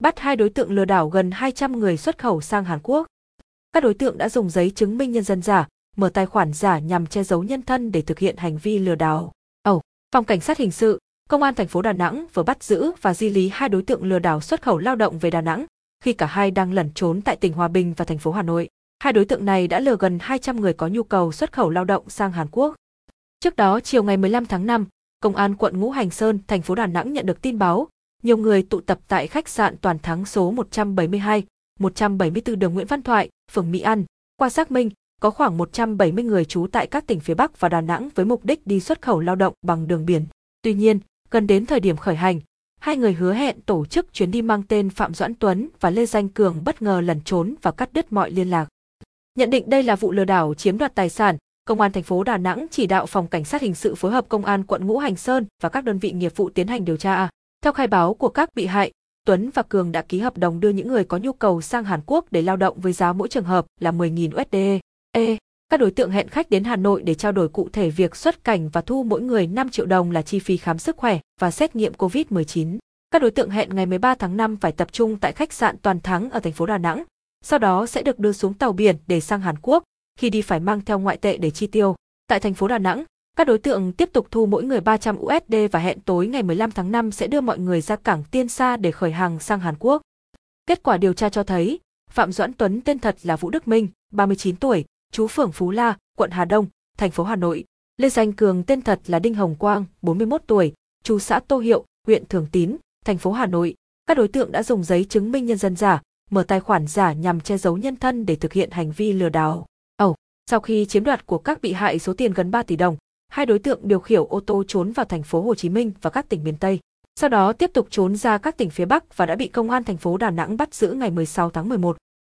bắt hai đối tượng lừa đảo gần 200 người xuất khẩu sang Hàn Quốc. Các đối tượng đã dùng giấy chứng minh nhân dân giả, mở tài khoản giả nhằm che giấu nhân thân để thực hiện hành vi lừa đảo. Ẩu, oh, Phòng Cảnh sát Hình sự, Công an thành phố Đà Nẵng vừa bắt giữ và di lý hai đối tượng lừa đảo xuất khẩu lao động về Đà Nẵng, khi cả hai đang lẩn trốn tại tỉnh Hòa Bình và thành phố Hà Nội. Hai đối tượng này đã lừa gần 200 người có nhu cầu xuất khẩu lao động sang Hàn Quốc. Trước đó, chiều ngày 15 tháng 5, Công an quận Ngũ Hành Sơn, thành phố Đà Nẵng nhận được tin báo, nhiều người tụ tập tại khách sạn Toàn Thắng số 172, 174 đường Nguyễn Văn Thoại, phường Mỹ An. Qua xác minh, có khoảng 170 người trú tại các tỉnh phía Bắc và Đà Nẵng với mục đích đi xuất khẩu lao động bằng đường biển. Tuy nhiên, gần đến thời điểm khởi hành, hai người hứa hẹn tổ chức chuyến đi mang tên Phạm Doãn Tuấn và Lê Danh Cường bất ngờ lẩn trốn và cắt đứt mọi liên lạc. Nhận định đây là vụ lừa đảo chiếm đoạt tài sản, Công an thành phố Đà Nẵng chỉ đạo phòng cảnh sát hình sự phối hợp công an quận Ngũ Hành Sơn và các đơn vị nghiệp vụ tiến hành điều tra. Theo khai báo của các bị hại, Tuấn và Cường đã ký hợp đồng đưa những người có nhu cầu sang Hàn Quốc để lao động với giá mỗi trường hợp là 10.000 USD. E. Các đối tượng hẹn khách đến Hà Nội để trao đổi cụ thể việc xuất cảnh và thu mỗi người 5 triệu đồng là chi phí khám sức khỏe và xét nghiệm COVID-19. Các đối tượng hẹn ngày 13 tháng 5 phải tập trung tại khách sạn Toàn Thắng ở thành phố Đà Nẵng, sau đó sẽ được đưa xuống tàu biển để sang Hàn Quốc, khi đi phải mang theo ngoại tệ để chi tiêu. Tại thành phố Đà Nẵng, các đối tượng tiếp tục thu mỗi người 300 USD và hẹn tối ngày 15 tháng 5 sẽ đưa mọi người ra cảng Tiên Sa để khởi hàng sang Hàn Quốc. Kết quả điều tra cho thấy, Phạm Doãn Tuấn tên thật là Vũ Đức Minh, 39 tuổi, chú phường Phú La, quận Hà Đông, thành phố Hà Nội. Lê Danh Cường tên thật là Đinh Hồng Quang, 41 tuổi, chú xã Tô Hiệu, huyện Thường Tín, thành phố Hà Nội. Các đối tượng đã dùng giấy chứng minh nhân dân giả, mở tài khoản giả nhằm che giấu nhân thân để thực hiện hành vi lừa đảo. Ẩu, oh, sau khi chiếm đoạt của các bị hại số tiền gần 3 tỷ đồng, hai đối tượng điều khiển ô tô trốn vào thành phố Hồ Chí Minh và các tỉnh miền Tây. Sau đó tiếp tục trốn ra các tỉnh phía Bắc và đã bị công an thành phố Đà Nẵng bắt giữ ngày 16 tháng 11.